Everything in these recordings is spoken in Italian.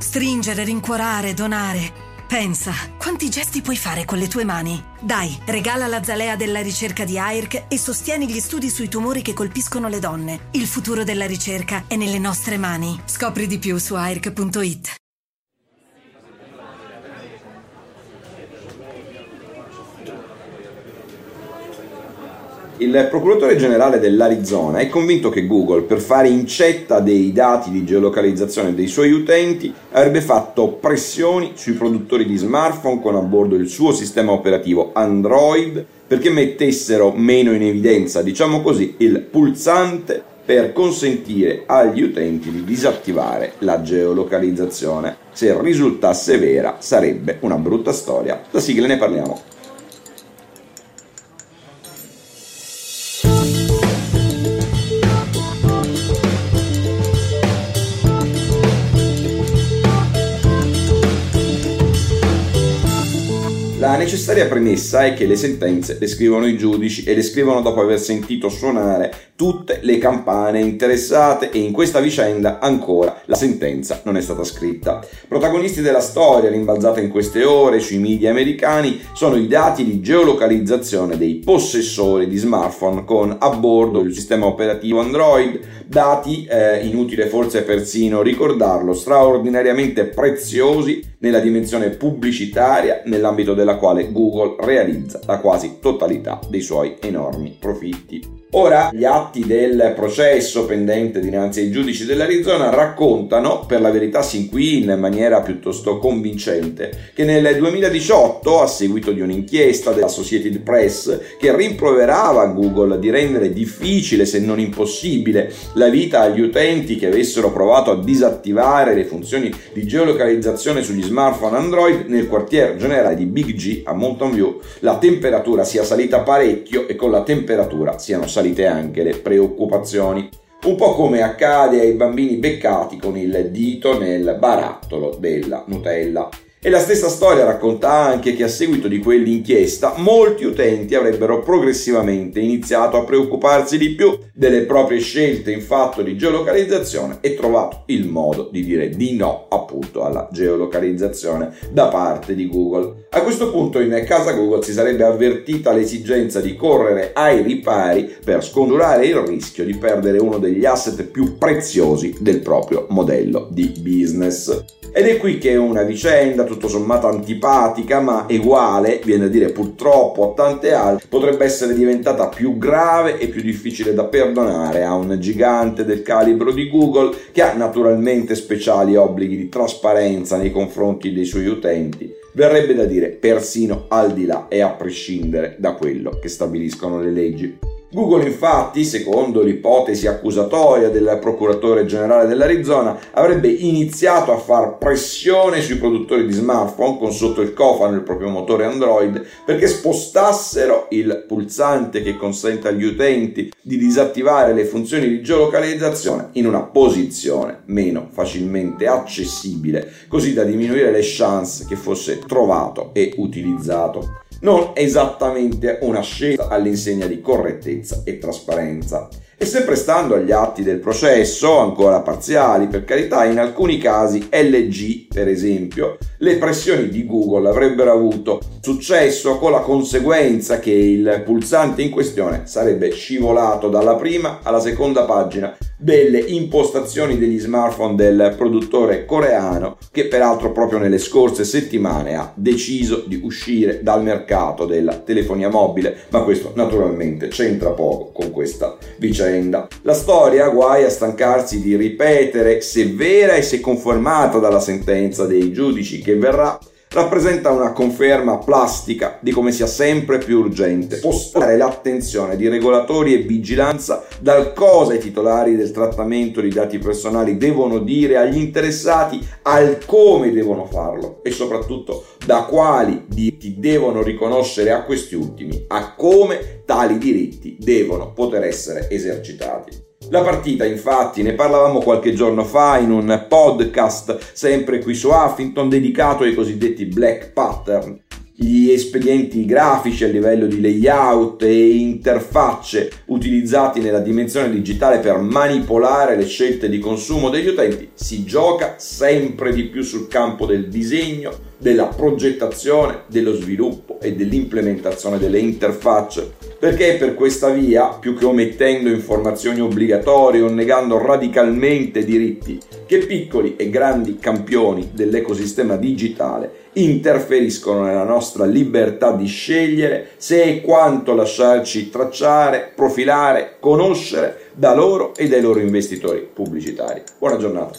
Stringere, rincuorare, donare. Pensa, quanti gesti puoi fare con le tue mani? Dai, regala la zalea della ricerca di AIRC e sostieni gli studi sui tumori che colpiscono le donne. Il futuro della ricerca è nelle nostre mani. Scopri di più su AIRC.it. Il procuratore generale dell'Arizona è convinto che Google, per fare incetta dei dati di geolocalizzazione dei suoi utenti, avrebbe fatto pressioni sui produttori di smartphone con a bordo il suo sistema operativo Android perché mettessero meno in evidenza, diciamo così, il pulsante per consentire agli utenti di disattivare la geolocalizzazione. Se risultasse vera sarebbe una brutta storia. Da sigla ne parliamo. La necessaria premessa è che le sentenze le scrivono i giudici e le scrivono dopo aver sentito suonare tutte le campane interessate e in questa vicenda ancora la sentenza non è stata scritta. Protagonisti della storia rimbalzata in queste ore sui media americani sono i dati di geolocalizzazione dei possessori di smartphone con a bordo il sistema operativo Android, dati, eh, inutile forse persino ricordarlo, straordinariamente preziosi nella dimensione pubblicitaria nell'ambito della quale Google realizza la quasi totalità dei suoi enormi profitti. Ora gli atti del processo pendente dinanzi ai giudici dell'Arizona raccontano, per la verità sin qui in maniera piuttosto convincente, che nel 2018, a seguito di un'inchiesta della Associated Press che rimproverava Google di rendere difficile se non impossibile la vita agli utenti che avessero provato a disattivare le funzioni di geolocalizzazione sugli smartphone Android, nel quartier generale di Big G a Mountain View la temperatura sia salita parecchio e con la temperatura siano salite anche le preoccupazioni. Un po' come accade ai bambini beccati con il dito nel barattolo della Nutella. E la stessa storia racconta anche che a seguito di quell'inchiesta molti utenti avrebbero progressivamente iniziato a preoccuparsi di più delle proprie scelte in fatto di geolocalizzazione e trovato il modo di dire di no appunto alla geolocalizzazione da parte di Google. A questo punto in casa Google si sarebbe avvertita l'esigenza di correre ai ripari per scongiurare il rischio di perdere uno degli asset più preziosi del proprio modello di business. Ed è qui che una vicenda tutto sommato antipatica, ma uguale, viene a dire purtroppo a tante altre, potrebbe essere diventata più grave e più difficile da perdonare a un gigante del calibro di Google che ha naturalmente speciali obblighi di trasparenza nei confronti dei suoi utenti. Verrebbe da dire persino al di là e a prescindere da quello che stabiliscono le leggi. Google infatti, secondo l'ipotesi accusatoria del procuratore generale dell'Arizona, avrebbe iniziato a far pressione sui produttori di smartphone con sotto il cofano il proprio motore Android perché spostassero il pulsante che consente agli utenti di disattivare le funzioni di geolocalizzazione in una posizione meno facilmente accessibile, così da diminuire le chance che fosse trovato e utilizzato non esattamente una scelta all'insegna di correttezza e trasparenza. E sempre stando agli atti del processo, ancora parziali per carità, in alcuni casi LG, per esempio, le pressioni di Google avrebbero avuto successo con la conseguenza che il pulsante in questione sarebbe scivolato dalla prima alla seconda pagina delle impostazioni degli smartphone del produttore coreano che peraltro proprio nelle scorse settimane ha deciso di uscire dal mercato della telefonia mobile, ma questo naturalmente c'entra poco con questa vicenda. La storia, guai a stancarsi di ripetere se vera e se confermata dalla sentenza dei giudici che verrà, rappresenta una conferma plastica di come sia sempre più urgente spostare l'attenzione di regolatori e vigilanza dal cosa i titolari del trattamento di dati personali devono dire agli interessati al come devono farlo e soprattutto da quali diritti devono riconoscere a questi ultimi, a come tali diritti devono poter essere esercitati. La partita, infatti, ne parlavamo qualche giorno fa in un podcast sempre qui su Huffington dedicato ai cosiddetti black pattern. gli espedienti grafici a livello di layout e interfacce utilizzati nella dimensione digitale per manipolare le scelte di consumo degli utenti, si gioca sempre di più sul campo del disegno, della progettazione, dello sviluppo e dell'implementazione delle interfacce. Perché per questa via, più che omettendo informazioni obbligatorie o negando radicalmente diritti, che piccoli e grandi campioni dell'ecosistema digitale interferiscono nella nostra libertà di scegliere se e quanto lasciarci tracciare, profilare, conoscere da loro e dai loro investitori pubblicitari. Buona giornata.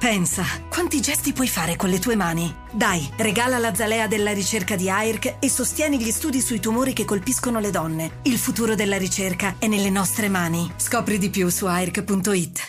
Pensa, quanti gesti puoi fare con le tue mani? Dai, regala la zalea della ricerca di AIRC e sostieni gli studi sui tumori che colpiscono le donne. Il futuro della ricerca è nelle nostre mani. Scopri di più su AIRC.it.